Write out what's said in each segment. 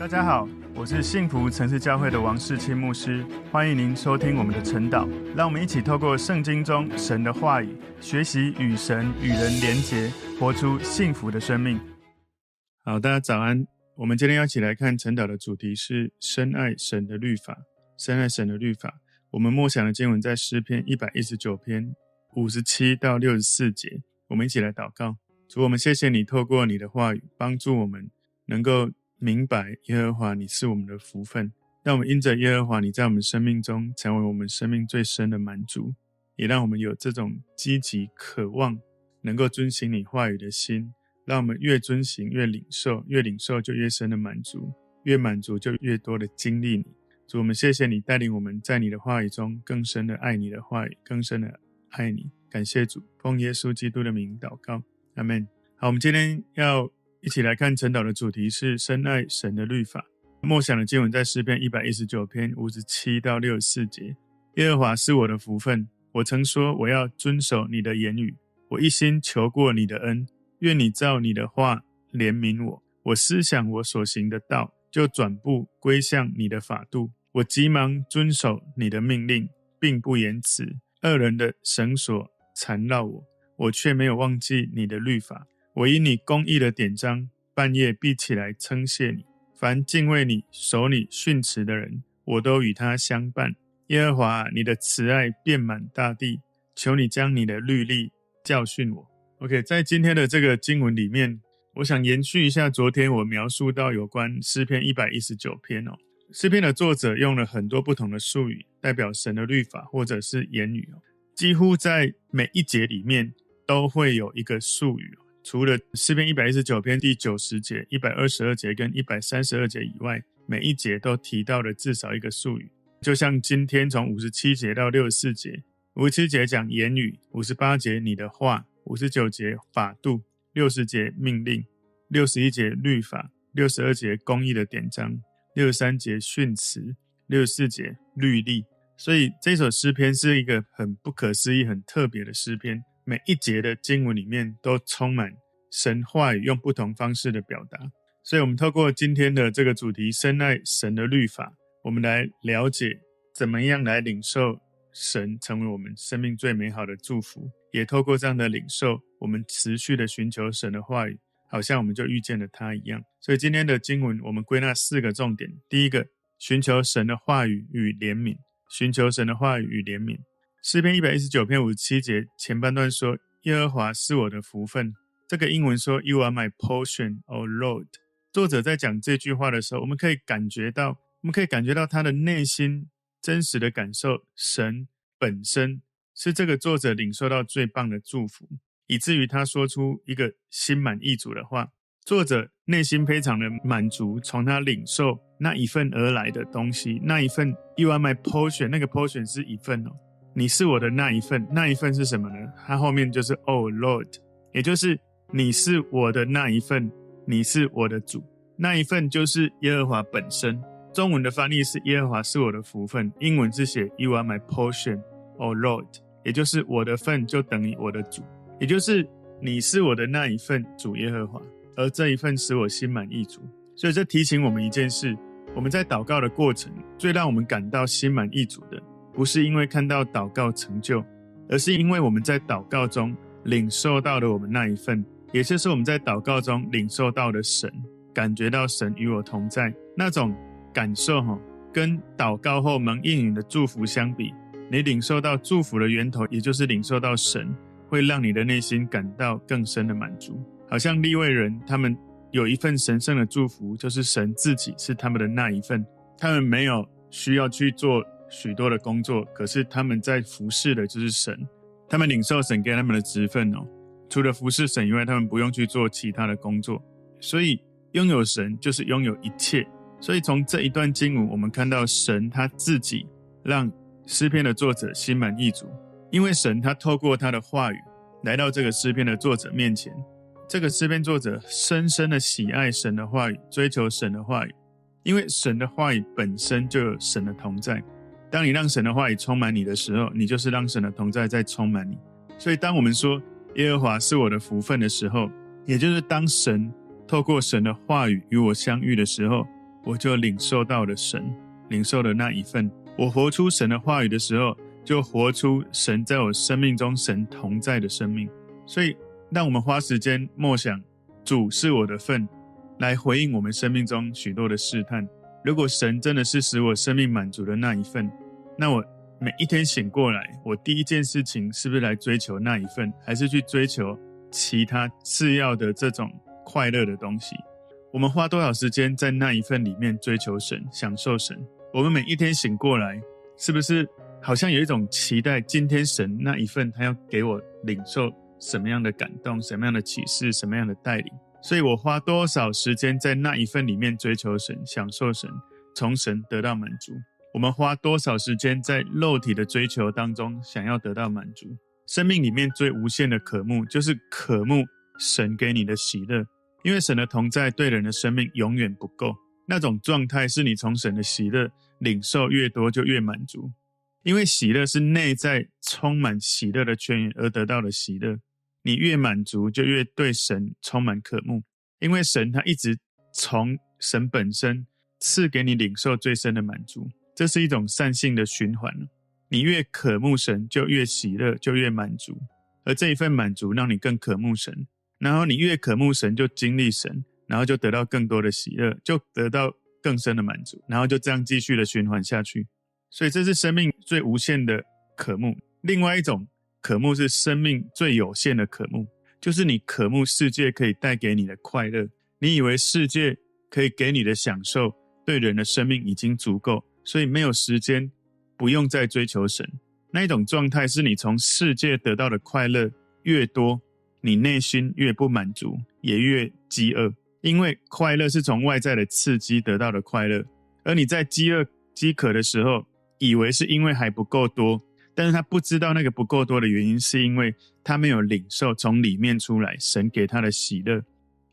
大家好，我是幸福城市教会的王世清牧师，欢迎您收听我们的晨祷。让我们一起透过圣经中神的话语，学习与神与人连结，活出幸福的生命。好，大家早安。我们今天要一起来看晨祷的主题是深爱神的律法。深爱神的律法，我们默想的经文在诗篇一百一十九篇五十七到六十四节。我们一起来祷告，主，我们谢谢你透过你的话语，帮助我们能够。明白耶和华，你是我们的福分，让我们因着耶和华，你在我们生命中成为我们生命最深的满足，也让我们有这种积极渴望能够遵行你话语的心，让我们越遵行越领受，越领受就越深的满足，越满足就越多的经历你。主，我们谢谢你带领我们在你的话语中更深的爱你的话语，更深的爱你。感谢主，奉耶稣基督的名祷告，阿门。好，我们今天要。一起来看晨祷的主题是深爱神的律法。默想的经文在诗篇一百一十九篇五十七到六十四节。耶和华是我的福分，我曾说我要遵守你的言语，我一心求过你的恩，愿你照你的话怜悯我。我思想我所行的道，就转步归向你的法度。我急忙遵守你的命令，并不延迟。恶人的绳索缠绕我，我却没有忘记你的律法。我因你公义的典章，半夜必起来称谢你。凡敬畏你、守你训词的人，我都与他相伴。耶和华，你的慈爱遍满大地，求你将你的律例教训我。OK，在今天的这个经文里面，我想延续一下昨天我描述到有关诗篇一百一十九篇哦。诗篇的作者用了很多不同的术语，代表神的律法或者是言语哦。几乎在每一节里面都会有一个术语。除了诗篇一百一十九篇第九十节、一百二十二节跟一百三十二节以外，每一节都提到了至少一个术语。就像今天从五十七节到六十四节，五十七节讲言语，五十八节你的话，五十九节法度，六十节命令，六十一节律法，六十二节公义的典章，六十三节训词，六十四节律例。所以这首诗篇是一个很不可思议、很特别的诗篇。每一节的经文里面都充满神话语，用不同方式的表达。所以，我们透过今天的这个主题“深爱神的律法”，我们来了解怎么样来领受神成为我们生命最美好的祝福。也透过这样的领受，我们持续的寻求神的话语，好像我们就遇见了他一样。所以，今天的经文我们归纳四个重点：第一个，寻求神的话语与怜悯；寻求神的话语与怜悯。诗篇一百一十九篇五十七节前半段说：“耶和华是我的福分。”这个英文说：“You are my portion, O Lord。”作者在讲这句话的时候，我们可以感觉到，我们可以感觉到他的内心真实的感受。神本身是这个作者领受到最棒的祝福，以至于他说出一个心满意足的话。作者内心非常的满足，从他领受那一份而来的东西，那一份 “You are my portion”，那个 portion 是一份哦。你是我的那一份，那一份是什么呢？它后面就是 “Oh Lord”，也就是你是我的那一份，你是我的主，那一份就是耶和华本身。中文的翻译是“耶和华是我的福分”，英文是写 “You are my portion, Oh Lord”，也就是我的份就等于我的主，也就是你是我的那一份主耶和华，而这一份使我心满意足。所以这提醒我们一件事：我们在祷告的过程，最让我们感到心满意足的。不是因为看到祷告成就，而是因为我们在祷告中领受到了我们那一份，也就是我们在祷告中领受到的神，感觉到神与我同在那种感受，哈，跟祷告后蒙应允的祝福相比，你领受到祝福的源头，也就是领受到神，会让你的内心感到更深的满足。好像利未人他们有一份神圣的祝福，就是神自己是他们的那一份，他们没有需要去做。许多的工作，可是他们在服侍的就是神，他们领受神给他们的职分哦。除了服侍神以外，他们不用去做其他的工作。所以拥有神就是拥有一切。所以从这一段经文，我们看到神他自己让诗篇的作者心满意足，因为神他透过他的话语来到这个诗篇的作者面前。这个诗篇作者深深的喜爱神的话语，追求神的话语，因为神的话语本身就有神的同在。当你让神的话语充满你的时候，你就是让神的同在在充满你。所以，当我们说耶和华是我的福分的时候，也就是当神透过神的话语与我相遇的时候，我就领受到了神，领受了那一份。我活出神的话语的时候，就活出神在我生命中神同在的生命。所以，让我们花时间默想，主是我的份，来回应我们生命中许多的试探。如果神真的是使我生命满足的那一份，那我每一天醒过来，我第一件事情是不是来追求那一份，还是去追求其他次要的这种快乐的东西？我们花多少时间在那一份里面追求神、享受神？我们每一天醒过来，是不是好像有一种期待？今天神那一份，他要给我领受什么样的感动、什么样的启示、什么样的带领？所以我花多少时间在那一份里面追求神、享受神，从神得到满足？我们花多少时间在肉体的追求当中，想要得到满足？生命里面最无限的渴慕，就是渴慕神给你的喜乐。因为神的同在对人的生命永远不够，那种状态是你从神的喜乐领受越多就越满足。因为喜乐是内在充满喜乐的泉源而得到的喜乐，你越满足就越对神充满渴慕。因为神他一直从神本身赐给你领受最深的满足，这是一种善性的循环。你越渴慕神，就越喜乐，就越满足，而这一份满足让你更渴慕神。然后你越渴慕神，就经历神，然后就得到更多的喜乐，就得到更深的满足，然后就这样继续的循环下去。所以这是生命最无限的渴慕。另外一种渴慕是生命最有限的渴慕，就是你渴慕世界可以带给你的快乐。你以为世界可以给你的享受，对人的生命已经足够，所以没有时间，不用再追求神。那一种状态是你从世界得到的快乐越多。你内心越不满足，也越饥饿，因为快乐是从外在的刺激得到的快乐，而你在饥饿、饥渴的时候，以为是因为还不够多，但是他不知道那个不够多的原因，是因为他没有领受从里面出来神给他的喜乐，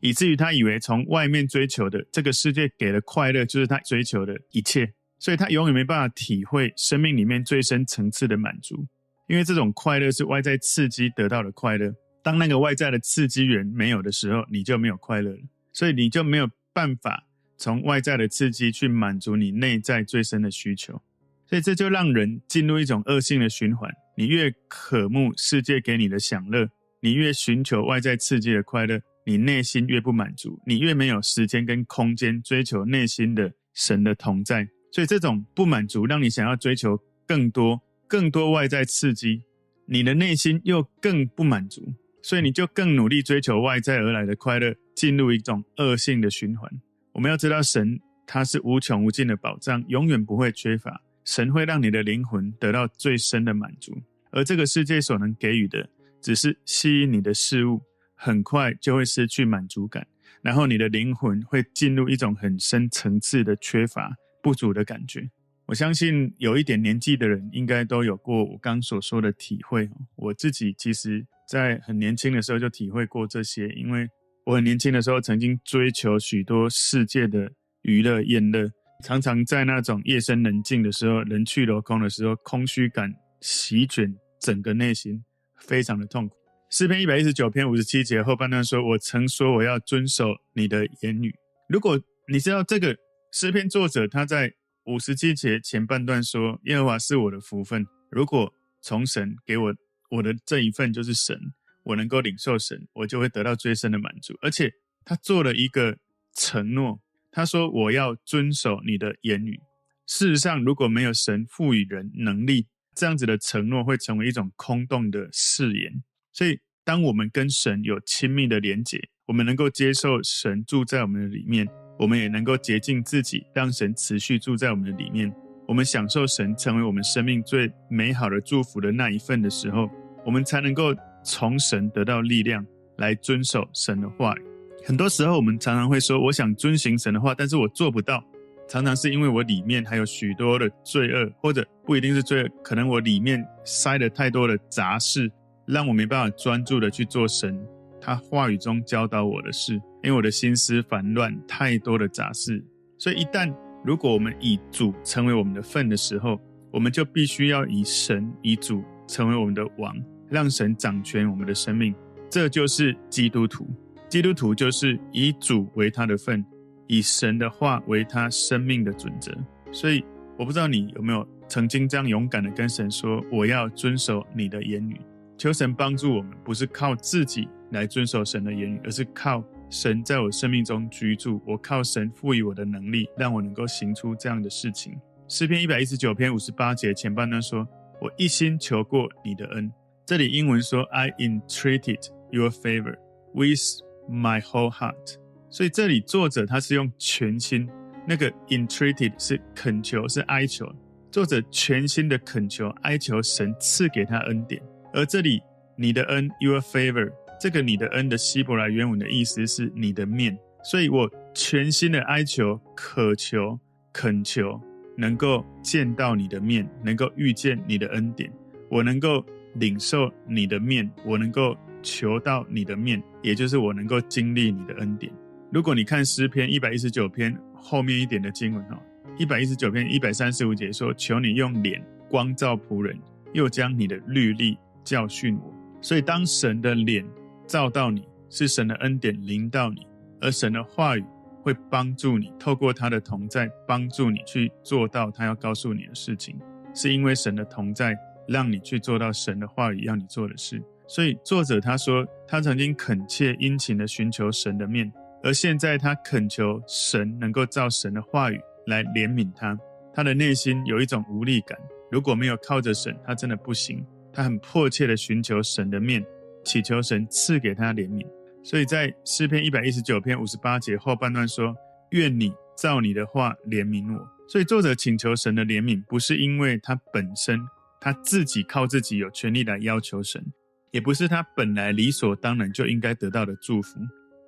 以至于他以为从外面追求的这个世界给的快乐就是他追求的一切，所以他永远没办法体会生命里面最深层次的满足，因为这种快乐是外在刺激得到的快乐。当那个外在的刺激源没有的时候，你就没有快乐了，所以你就没有办法从外在的刺激去满足你内在最深的需求，所以这就让人进入一种恶性的循环。你越渴慕世界给你的享乐，你越寻求外在刺激的快乐，你内心越不满足，你越没有时间跟空间追求内心的神的同在。所以这种不满足让你想要追求更多、更多外在刺激，你的内心又更不满足。所以你就更努力追求外在而来的快乐，进入一种恶性的循环。我们要知道，神他是无穷无尽的宝藏，永远不会缺乏。神会让你的灵魂得到最深的满足，而这个世界所能给予的，只是吸引你的事物，很快就会失去满足感，然后你的灵魂会进入一种很深层次的缺乏、不足的感觉。我相信有一点年纪的人，应该都有过我刚所说的体会。我自己其实。在很年轻的时候就体会过这些，因为我很年轻的时候曾经追求许多世界的娱乐、宴乐，常常在那种夜深人静的时候、人去楼空的时候，空虚感席卷整个内心，非常的痛苦。诗篇一百一十九篇五十七节后半段说：“我曾说我要遵守你的言语。”如果你知道这个诗篇作者他在五十七节前半段说：“耶和华是我的福分。”如果从神给我。我的这一份就是神，我能够领受神，我就会得到最深的满足。而且他做了一个承诺，他说：“我要遵守你的言语。”事实上，如果没有神赋予人能力，这样子的承诺会成为一种空洞的誓言。所以，当我们跟神有亲密的连结，我们能够接受神住在我们的里面，我们也能够洁净自己，让神持续住在我们的里面。我们享受神成为我们生命最美好的祝福的那一份的时候，我们才能够从神得到力量来遵守神的话语。很多时候，我们常常会说：“我想遵行神的话，但是我做不到。”常常是因为我里面还有许多的罪恶，或者不一定是罪恶，可能我里面塞了太多的杂事，让我没办法专注的去做神他话语中教导我的事，因为我的心思烦乱，太多的杂事。所以一旦如果我们以主成为我们的份的时候，我们就必须要以神、以主成为我们的王，让神掌权我们的生命。这就是基督徒。基督徒就是以主为他的份，以神的话为他生命的准则。所以，我不知道你有没有曾经这样勇敢的跟神说：“我要遵守你的言语。”求神帮助我们，不是靠自己来遵守神的言语，而是靠神在我生命中居住。我靠神赋予我的能力，让我能够行出这样的事情。诗篇一百一十九篇五十八节前半段说：“我一心求过你的恩。”这里英文说：“I entreated your favor with my whole heart。”所以这里作者他是用全心，那个 entreated 是恳求，是哀求。作者全心的恳求、哀求神赐给他恩典。而这里，你的恩，your favor，这个你的恩的希伯来原文的意思是你的面，所以我全心的哀求、渴求、恳求，能够见到你的面，能够遇见你的恩典，我能够领受你的面，我能够求到你的面，也就是我能够经历你的恩典。如果你看诗篇一百一十九篇后面一点的经文哦，一百一十九篇一百三十五节说：“求你用脸光照仆人，又将你的律例。”教训我，所以当神的脸照到你，是神的恩典临到你，而神的话语会帮助你，透过他的同在帮助你去做到他要告诉你的事情，是因为神的同在让你去做到神的话语要你做的事。所以作者他说，他曾经恳切殷勤地寻求神的面，而现在他恳求神能够照神的话语来怜悯他。他的内心有一种无力感，如果没有靠着神，他真的不行。他很迫切地寻求神的面，祈求神赐给他怜悯。所以在诗篇一百一十九篇五十八节后半段说：“愿你照你的话怜悯我。”所以作者请求神的怜悯，不是因为他本身他自己靠自己有权利来要求神，也不是他本来理所当然就应该得到的祝福。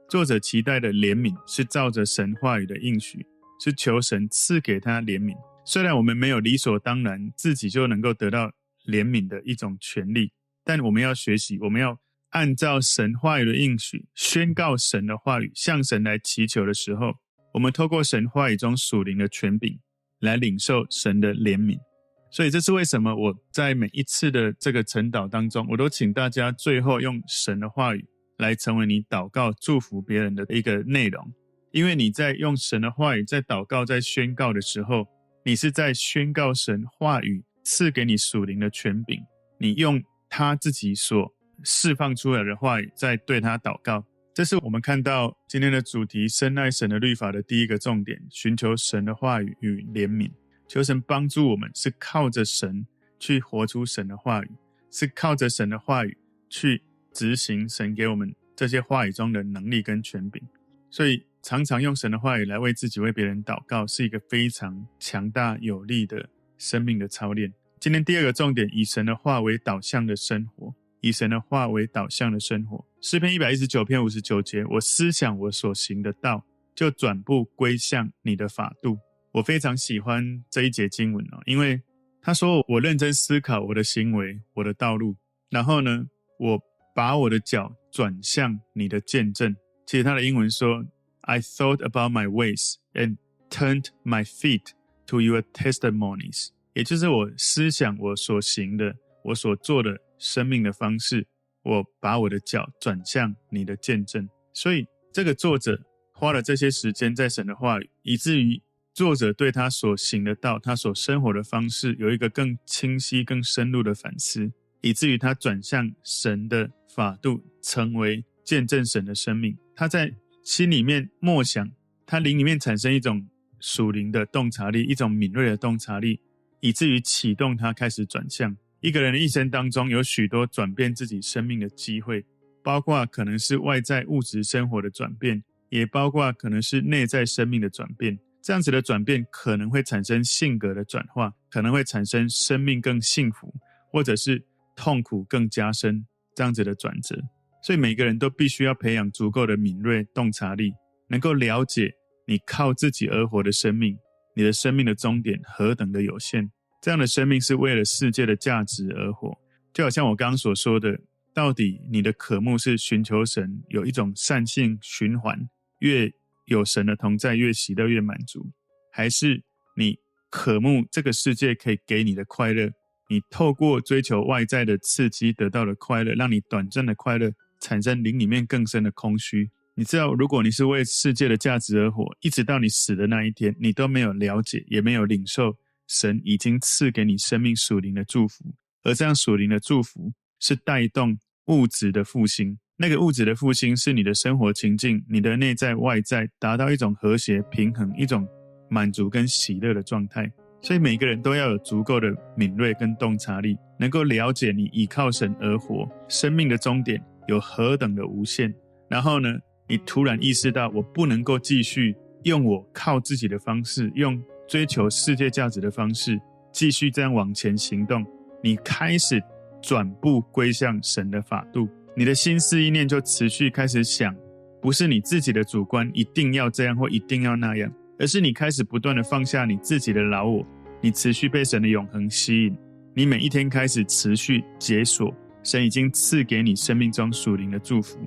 作者期待的怜悯是照着神话语的应许，是求神赐给他怜悯。虽然我们没有理所当然自己就能够得到。怜悯的一种权利，但我们要学习，我们要按照神话语的应许，宣告神的话语，向神来祈求的时候，我们透过神话语中属灵的权柄来领受神的怜悯。所以这是为什么我在每一次的这个晨祷当中，我都请大家最后用神的话语来成为你祷告祝福别人的一个内容，因为你在用神的话语在祷告在宣告的时候，你是在宣告神话语。赐给你属灵的权柄，你用他自己所释放出来的话语，在对他祷告。这是我们看到今天的主题：深爱神的律法的第一个重点，寻求神的话语与怜悯，求神帮助我们，是靠着神去活出神的话语，是靠着神的话语去执行神给我们这些话语中的能力跟权柄。所以，常常用神的话语来为自己、为别人祷告，是一个非常强大有力的生命的操练。今天第二个重点，以神的话为导向的生活，以神的话为导向的生活。诗篇一百一十九篇五十九节，我思想我所行的道，就转步归向你的法度。我非常喜欢这一节经文哦，因为他说我认真思考我的行为，我的道路，然后呢，我把我的脚转向你的见证。其实他的英文说，I thought about my ways and turned my feet to your testimonies。也就是我思想我所行的，我所做的生命的方式，我把我的脚转向你的见证。所以这个作者花了这些时间在神的话语，以至于作者对他所行的道，他所生活的方式有一个更清晰、更深入的反思，以至于他转向神的法度，成为见证神的生命。他在心里面默想，他灵里面产生一种属灵的洞察力，一种敏锐的洞察力。以至于启动他开始转向。一个人的一生当中，有许多转变自己生命的机会，包括可能是外在物质生活的转变，也包括可能是内在生命的转变。这样子的转变可能会产生性格的转化，可能会产生生命更幸福，或者是痛苦更加深这样子的转折。所以每个人都必须要培养足够的敏锐洞察力，能够了解你靠自己而活的生命。你的生命的终点何等的有限！这样的生命是为了世界的价值而活，就好像我刚刚所说的，到底你的渴慕是寻求神有一种善性循环，越有神的同在，越喜乐，越满足，还是你渴慕这个世界可以给你的快乐，你透过追求外在的刺激得到的快乐，让你短暂的快乐产生灵里面更深的空虚，你知道，如果你是为世界的价值而活，一直到你死的那一天，你都没有了解，也没有领受神已经赐给你生命属灵的祝福，而这样属灵的祝福是带动物质的复兴。那个物质的复兴是你的生活情境，你的内在外在达到一种和谐平衡，一种满足跟喜乐的状态。所以每个人都要有足够的敏锐跟洞察力，能够了解你依靠神而活，生命的终点有何等的无限。然后呢，你突然意识到，我不能够继续用我靠自己的方式，用追求世界价值的方式继续这样往前行动。你开始转步归向神的法度。你的心思意念就持续开始想，不是你自己的主观一定要这样或一定要那样，而是你开始不断的放下你自己的老我，你持续被神的永恒吸引，你每一天开始持续解锁神已经赐给你生命中属灵的祝福，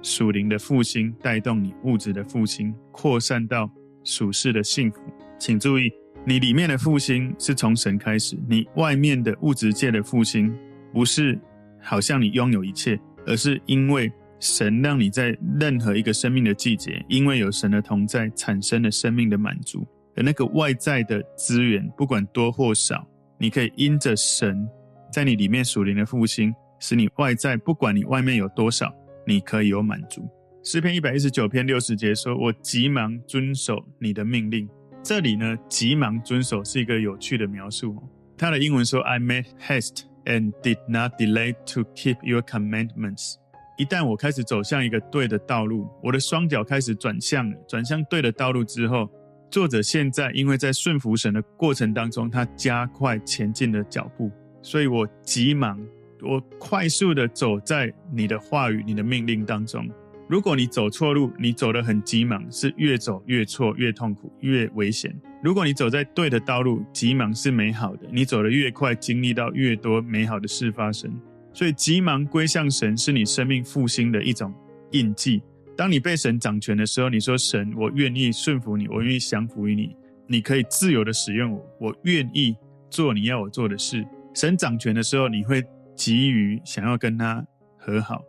属灵的复兴带动你物质的复兴，扩散到属世的幸福。请注意，你里面的复兴是从神开始，你外面的物质界的复兴不是好像你拥有一切。而是因为神让你在任何一个生命的季节，因为有神的同在，产生了生命的满足。而那个外在的资源，不管多或少，你可以因着神在你里面属灵的复兴，使你外在不管你外面有多少，你可以有满足。诗篇一百一十九篇六十节说：“我急忙遵守你的命令。”这里呢，急忙遵守是一个有趣的描述。它的英文说：“I made haste。” And did not delay to keep your commandments。一旦我开始走向一个对的道路，我的双脚开始转向了，转向对的道路之后，作者现在因为在顺服神的过程当中，他加快前进的脚步，所以我急忙，我快速的走在你的话语、你的命令当中。如果你走错路，你走得很急忙，是越走越错，越痛苦，越危险。如果你走在对的道路，急忙是美好的，你走得越快，经历到越多美好的事发生。所以，急忙归向神是你生命复兴的一种印记。当你被神掌权的时候，你说：“神，我愿意顺服你，我愿意降服于你，你可以自由的使用我，我愿意做你要我做的事。”神掌权的时候，你会急于想要跟他和好。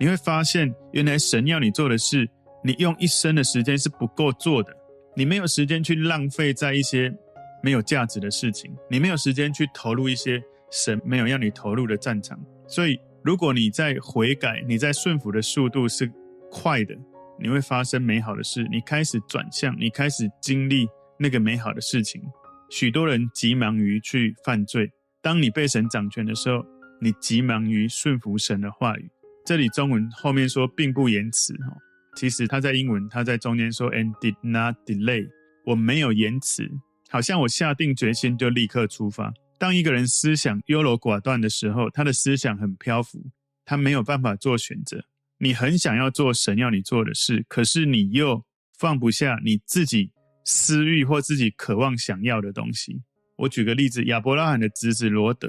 你会发现，原来神要你做的事，你用一生的时间是不够做的。你没有时间去浪费在一些没有价值的事情，你没有时间去投入一些神没有要你投入的战场。所以，如果你在悔改，你在顺服的速度是快的，你会发生美好的事。你开始转向，你开始经历那个美好的事情。许多人急忙于去犯罪，当你被神掌权的时候，你急忙于顺服神的话语。这里中文后面说并不延迟哈，其实他在英文他在中间说 and did not delay，我没有延迟，好像我下定决心就立刻出发。当一个人思想优柔寡断的时候，他的思想很漂浮，他没有办法做选择。你很想要做神要你做的事，可是你又放不下你自己私欲或自己渴望想要的东西。我举个例子，亚伯拉罕的侄子罗德，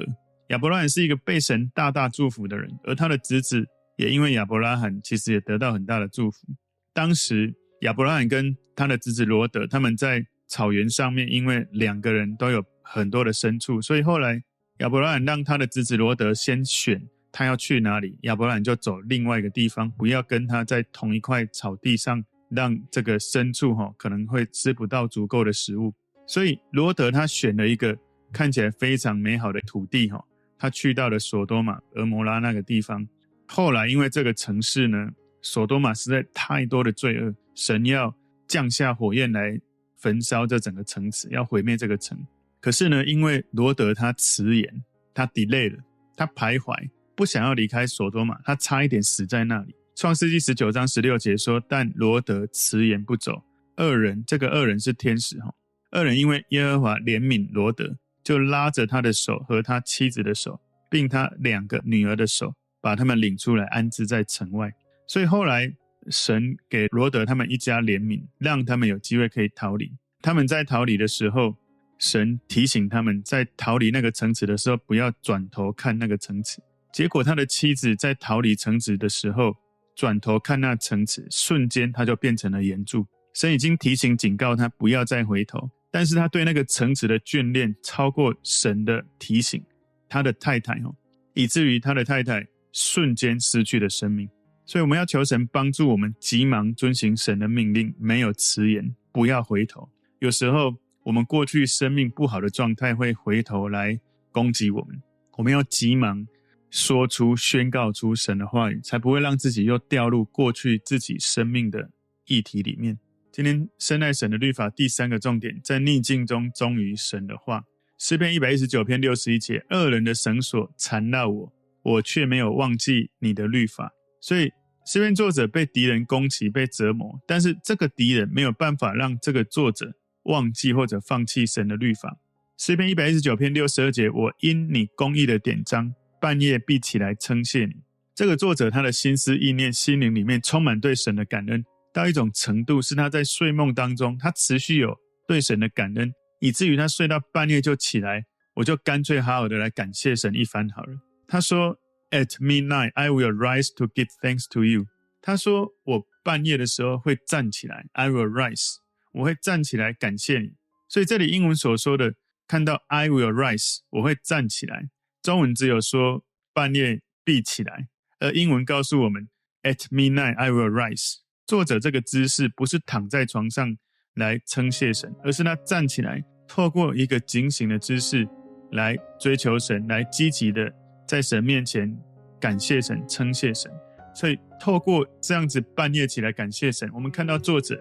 亚伯拉罕是一个被神大大祝福的人，而他的侄子。也因为亚伯拉罕其实也得到很大的祝福。当时亚伯拉罕跟他的侄子罗德他们在草原上面，因为两个人都有很多的牲畜，所以后来亚伯拉罕让他的侄子罗德先选他要去哪里，亚伯拉罕就走另外一个地方，不要跟他在同一块草地上，让这个牲畜哈可能会吃不到足够的食物。所以罗德他选了一个看起来非常美好的土地哈，他去到了索多玛、俄摩拉那个地方。后来，因为这个城市呢，索多玛实在太多的罪恶，神要降下火焰来焚烧这整个城池，要毁灭这个城。可是呢，因为罗德他迟延，他 delay 了，他徘徊，不想要离开索多玛，他差一点死在那里。创世纪十九章十六节说：“但罗德迟延不走，恶人，这个恶人是天使哈，恶人因为耶和华怜悯罗德，就拉着他的手和他妻子的手，并他两个女儿的手。”把他们领出来安置在城外，所以后来神给罗德他们一家怜悯，让他们有机会可以逃离。他们在逃离的时候，神提醒他们在逃离那个城池的时候，不要转头看那个城池。结果他的妻子在逃离城池的时候，转头看那城池，瞬间他就变成了盐柱。神已经提醒警告他不要再回头，但是他对那个城池的眷恋超过神的提醒。他的太太哦，以至于他的太太。瞬间失去了生命，所以我们要求神帮助我们，急忙遵行神的命令，没有迟延，不要回头。有时候我们过去生命不好的状态会回头来攻击我们，我们要急忙说出、宣告出神的话语，才不会让自己又掉入过去自己生命的议题里面。今天深爱神的律法第三个重点，在逆境中忠于神的话。诗篇一百一十九篇六十一节：恶人的绳索缠绕我，我却没有忘记你的律法。所以诗篇作者被敌人攻击、被折磨，但是这个敌人没有办法让这个作者忘记或者放弃神的律法。诗篇一百一十九篇六十二节：我因你公义的典章，半夜必起来称谢你。这个作者他的心思意念、心灵里面充满对神的感恩。到一种程度，是他在睡梦当中，他持续有对神的感恩，以至于他睡到半夜就起来，我就干脆好好的来感谢神一番好了。他说：“At midnight, I will rise to give thanks to you。”他说：“我半夜的时候会站起来，I will rise，我会站起来感谢你。”所以这里英文所说的看到 “I will rise”，我会站起来，中文只有说半夜闭起来，而英文告诉我们：“At midnight, I will rise。”作者这个姿势不是躺在床上来称谢神，而是他站起来，透过一个警醒的姿势来追求神，来积极的在神面前感谢神、称谢神。所以透过这样子半夜起来感谢神，我们看到作者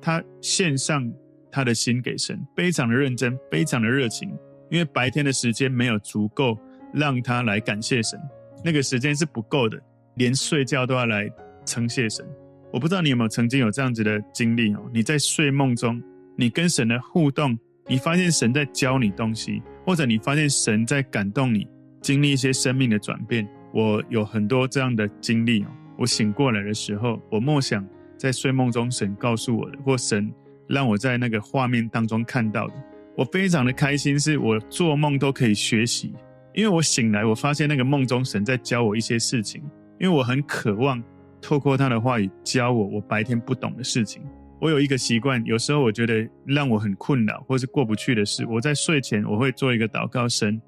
他献上他的心给神，非常的认真，非常的热情，因为白天的时间没有足够让他来感谢神，那个时间是不够的，连睡觉都要来称谢神。我不知道你有没有曾经有这样子的经历哦？你在睡梦中，你跟神的互动，你发现神在教你东西，或者你发现神在感动你，经历一些生命的转变。我有很多这样的经历哦。我醒过来的时候，我默想在睡梦中神告诉我的，或神让我在那个画面当中看到的，我非常的开心，是我做梦都可以学习，因为我醒来，我发现那个梦中神在教我一些事情，因为我很渴望。透过他的话语教我我白天不懂的事情。我有一个习惯，有时候我觉得让我很困扰或是过不去的事，我在睡前我会做一个祷告：神，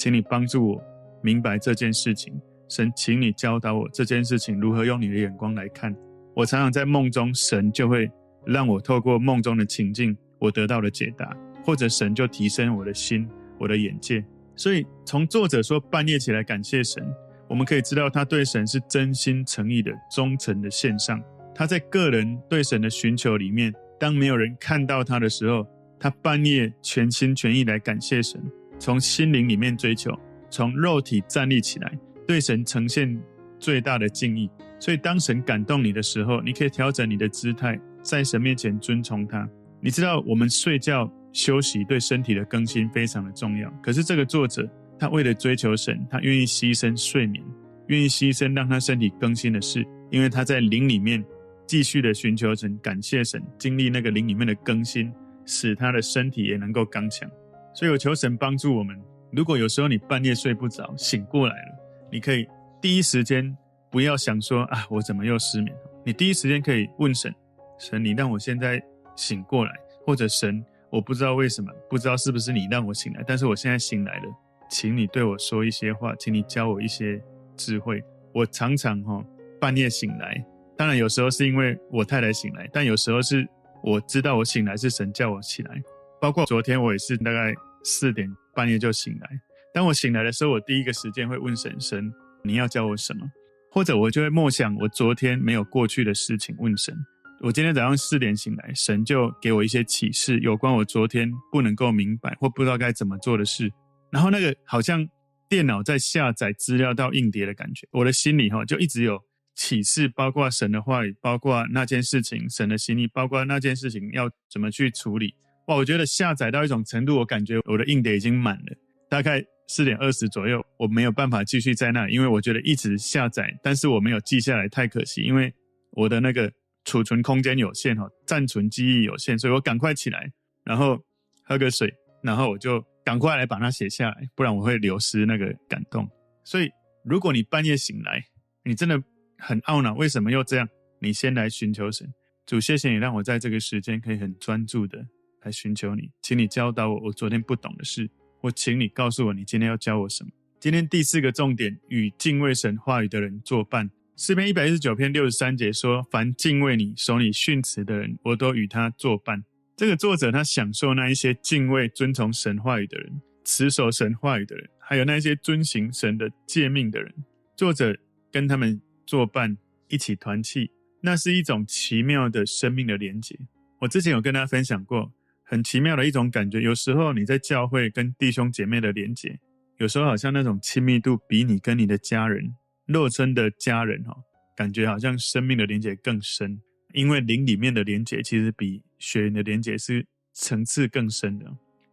请你帮助我明白这件事情。神，请你教导我这件事情如何用你的眼光来看。我常常在梦中，神就会让我透过梦中的情境，我得到了解答，或者神就提升我的心、我的眼界。所以从作者说半夜起来感谢神。我们可以知道，他对神是真心诚意的、忠诚的献上。他在个人对神的寻求里面，当没有人看到他的时候，他半夜全心全意来感谢神，从心灵里面追求，从肉体站立起来，对神呈现最大的敬意。所以，当神感动你的时候，你可以调整你的姿态，在神面前尊崇他。你知道，我们睡觉休息对身体的更新非常的重要。可是，这个作者。他为了追求神，他愿意牺牲睡眠，愿意牺牲让他身体更新的事，因为他在灵里面继续的寻求神，感谢神，经历那个灵里面的更新，使他的身体也能够刚强。所以我求神帮助我们。如果有时候你半夜睡不着，醒过来了，你可以第一时间不要想说啊，我怎么又失眠？你第一时间可以问神：神，你让我现在醒过来，或者神，我不知道为什么，不知道是不是你让我醒来，但是我现在醒来了。请你对我说一些话，请你教我一些智慧。我常常哈半夜醒来，当然有时候是因为我太太醒来，但有时候是我知道我醒来是神叫我起来。包括昨天我也是大概四点半夜就醒来。当我醒来的时候，我第一个时间会问神：神，你要教我什么？或者我就会默想我昨天没有过去的事情，问神。我今天早上四点醒来，神就给我一些启示，有关我昨天不能够明白或不知道该怎么做的事。然后那个好像电脑在下载资料到硬碟的感觉，我的心里哈就一直有启示，包括神的话语，包括那件事情，神的心意，包括那件事情要怎么去处理。我觉得下载到一种程度，我感觉我的硬碟已经满了，大概四点二十左右，我没有办法继续在那，因为我觉得一直下载，但是我没有记下来，太可惜，因为我的那个储存空间有限哈，暂存记忆有限，所以我赶快起来，然后喝个水，然后我就。赶快来把它写下来，不然我会流失那个感动。所以，如果你半夜醒来，你真的很懊恼，为什么又这样？你先来寻求神，主，谢谢你让我在这个时间可以很专注的来寻求你，请你教导我我昨天不懂的事，我请你告诉我你今天要教我什么。今天第四个重点，与敬畏神话语的人作伴。诗篇一百一十九篇六十三节说：“凡敬畏你、守你训词的人，我都与他作伴。”这个作者他享受那一些敬畏、遵从神话语的人，持守神话语的人，还有那些遵行神的诫命的人。作者跟他们作伴，一起团契，那是一种奇妙的生命的连结。我之前有跟大家分享过，很奇妙的一种感觉。有时候你在教会跟弟兄姐妹的连结，有时候好像那种亲密度比你跟你的家人。肉身的家人哈，感觉好像生命的连结更深，因为灵里面的连结其实比血缘的连结是层次更深的。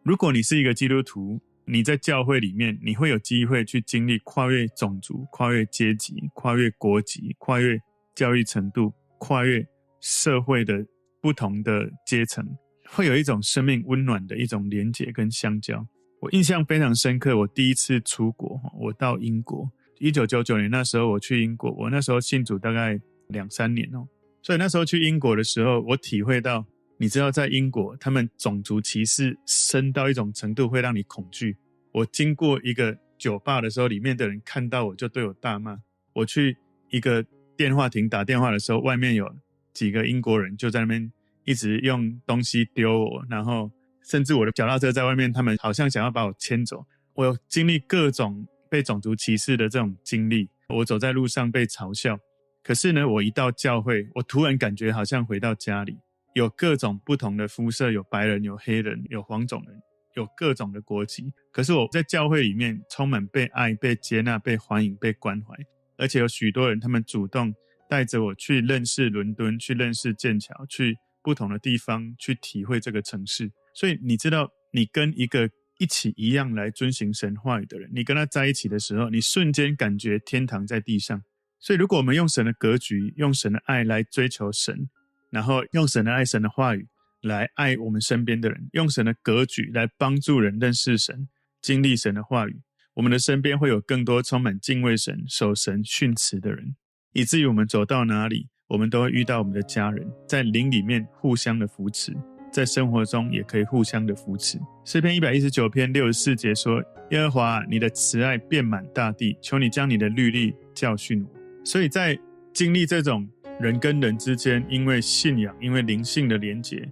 如果你是一个基督徒，你在教会里面，你会有机会去经历跨越种族、跨越阶级、跨越国籍、跨越教育程度、跨越社会的不同的阶层，会有一种生命温暖的一种连结跟相交。我印象非常深刻，我第一次出国，我到英国。一九九九年那时候我去英国，我那时候信主大概两三年哦，所以那时候去英国的时候，我体会到，你知道在英国他们种族歧视深到一种程度会让你恐惧。我经过一个酒吧的时候，里面的人看到我就对我大骂。我去一个电话亭打电话的时候，外面有几个英国人就在那边一直用东西丢我，然后甚至我的脚踏车在外面，他们好像想要把我牵走。我有经历各种。被种族歧视的这种经历，我走在路上被嘲笑。可是呢，我一到教会，我突然感觉好像回到家里，有各种不同的肤色，有白人，有黑人，有黄种人，有各种的国籍。可是我在教会里面充满被爱、被接纳、被欢迎、被关怀，而且有许多人他们主动带着我去认识伦敦，去认识剑桥，去不同的地方去体会这个城市。所以你知道，你跟一个。一起一样来遵行神话语的人，你跟他在一起的时候，你瞬间感觉天堂在地上。所以，如果我们用神的格局、用神的爱来追求神，然后用神的爱、神的话语来爱我们身边的人，用神的格局来帮助人认识神、经历神的话语，我们的身边会有更多充满敬畏神、守神训词的人，以至于我们走到哪里，我们都会遇到我们的家人，在灵里面互相的扶持。在生活中也可以互相的扶持。诗篇一百一十九篇六十四节说：“耶和华，你的慈爱遍满大地，求你将你的律例教训我。”所以在经历这种人跟人之间，因为信仰、因为灵性的连结，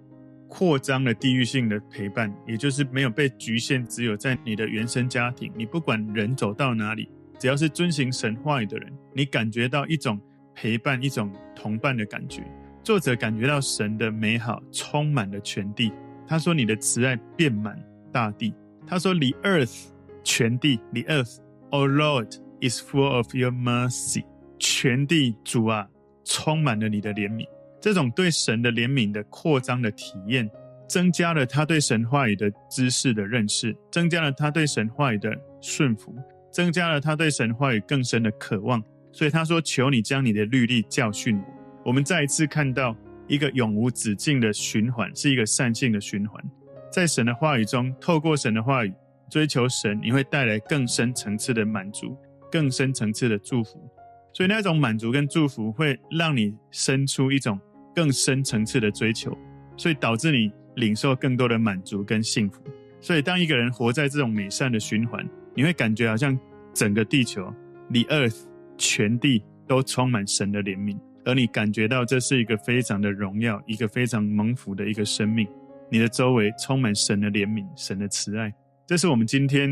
扩张了地域性的陪伴，也就是没有被局限，只有在你的原生家庭。你不管人走到哪里，只要是遵行神话语的人，你感觉到一种陪伴、一种同伴的感觉。作者感觉到神的美好充满了全地。他说：“你的慈爱遍满大地。”他说：“The earth，全地，the earth，O Lord is full of your mercy。全地主啊，充满了你的怜悯。这种对神的怜悯的扩张的体验，增加了他对神话语的知识的认识，增加了他对神话语的顺服，增加了他对神话语更深的渴望。所以他说：‘求你将你的律例教训我。’”我们再一次看到一个永无止境的循环，是一个善性的循环。在神的话语中，透过神的话语追求神，你会带来更深层次的满足，更深层次的祝福。所以那种满足跟祝福会让你生出一种更深层次的追求，所以导致你领受更多的满足跟幸福。所以当一个人活在这种美善的循环，你会感觉好像整个地球你 earth，全地都充满神的怜悯。而你感觉到这是一个非常的荣耀，一个非常蒙福的一个生命，你的周围充满神的怜悯、神的慈爱。这是我们今天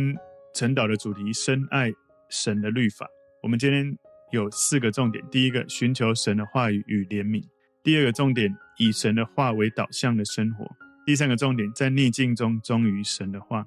晨祷的主题：深爱神的律法。我们今天有四个重点：第一个，寻求神的话语与怜悯；第二个重点，以神的话为导向的生活；第三个重点，在逆境中忠于神的话；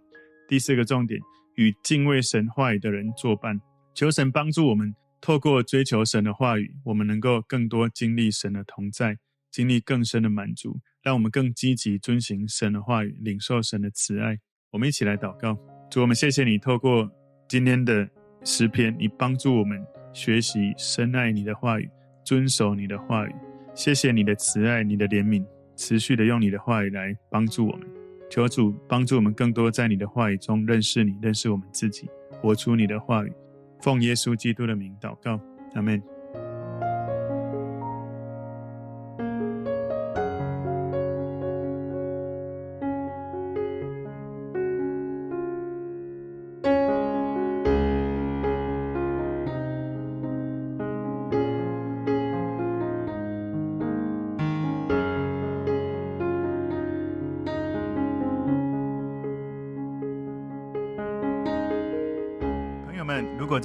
第四个重点，与敬畏神话语的人作伴。求神帮助我们。透过追求神的话语，我们能够更多经历神的同在，经历更深的满足，让我们更积极遵行神的话语，领受神的慈爱。我们一起来祷告，主，我们谢谢你透过今天的诗篇，你帮助我们学习深爱你的话语，遵守你的话语。谢谢你的慈爱，你的怜悯，持续的用你的话语来帮助我们。求主帮助我们更多在你的话语中认识你，认识我们自己，活出你的话语。奉耶稣基督的名祷告，阿门。